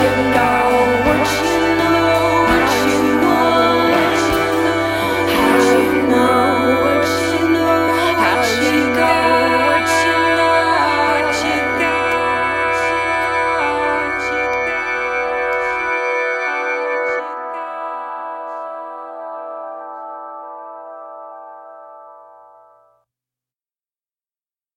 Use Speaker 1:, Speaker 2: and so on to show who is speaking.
Speaker 1: you know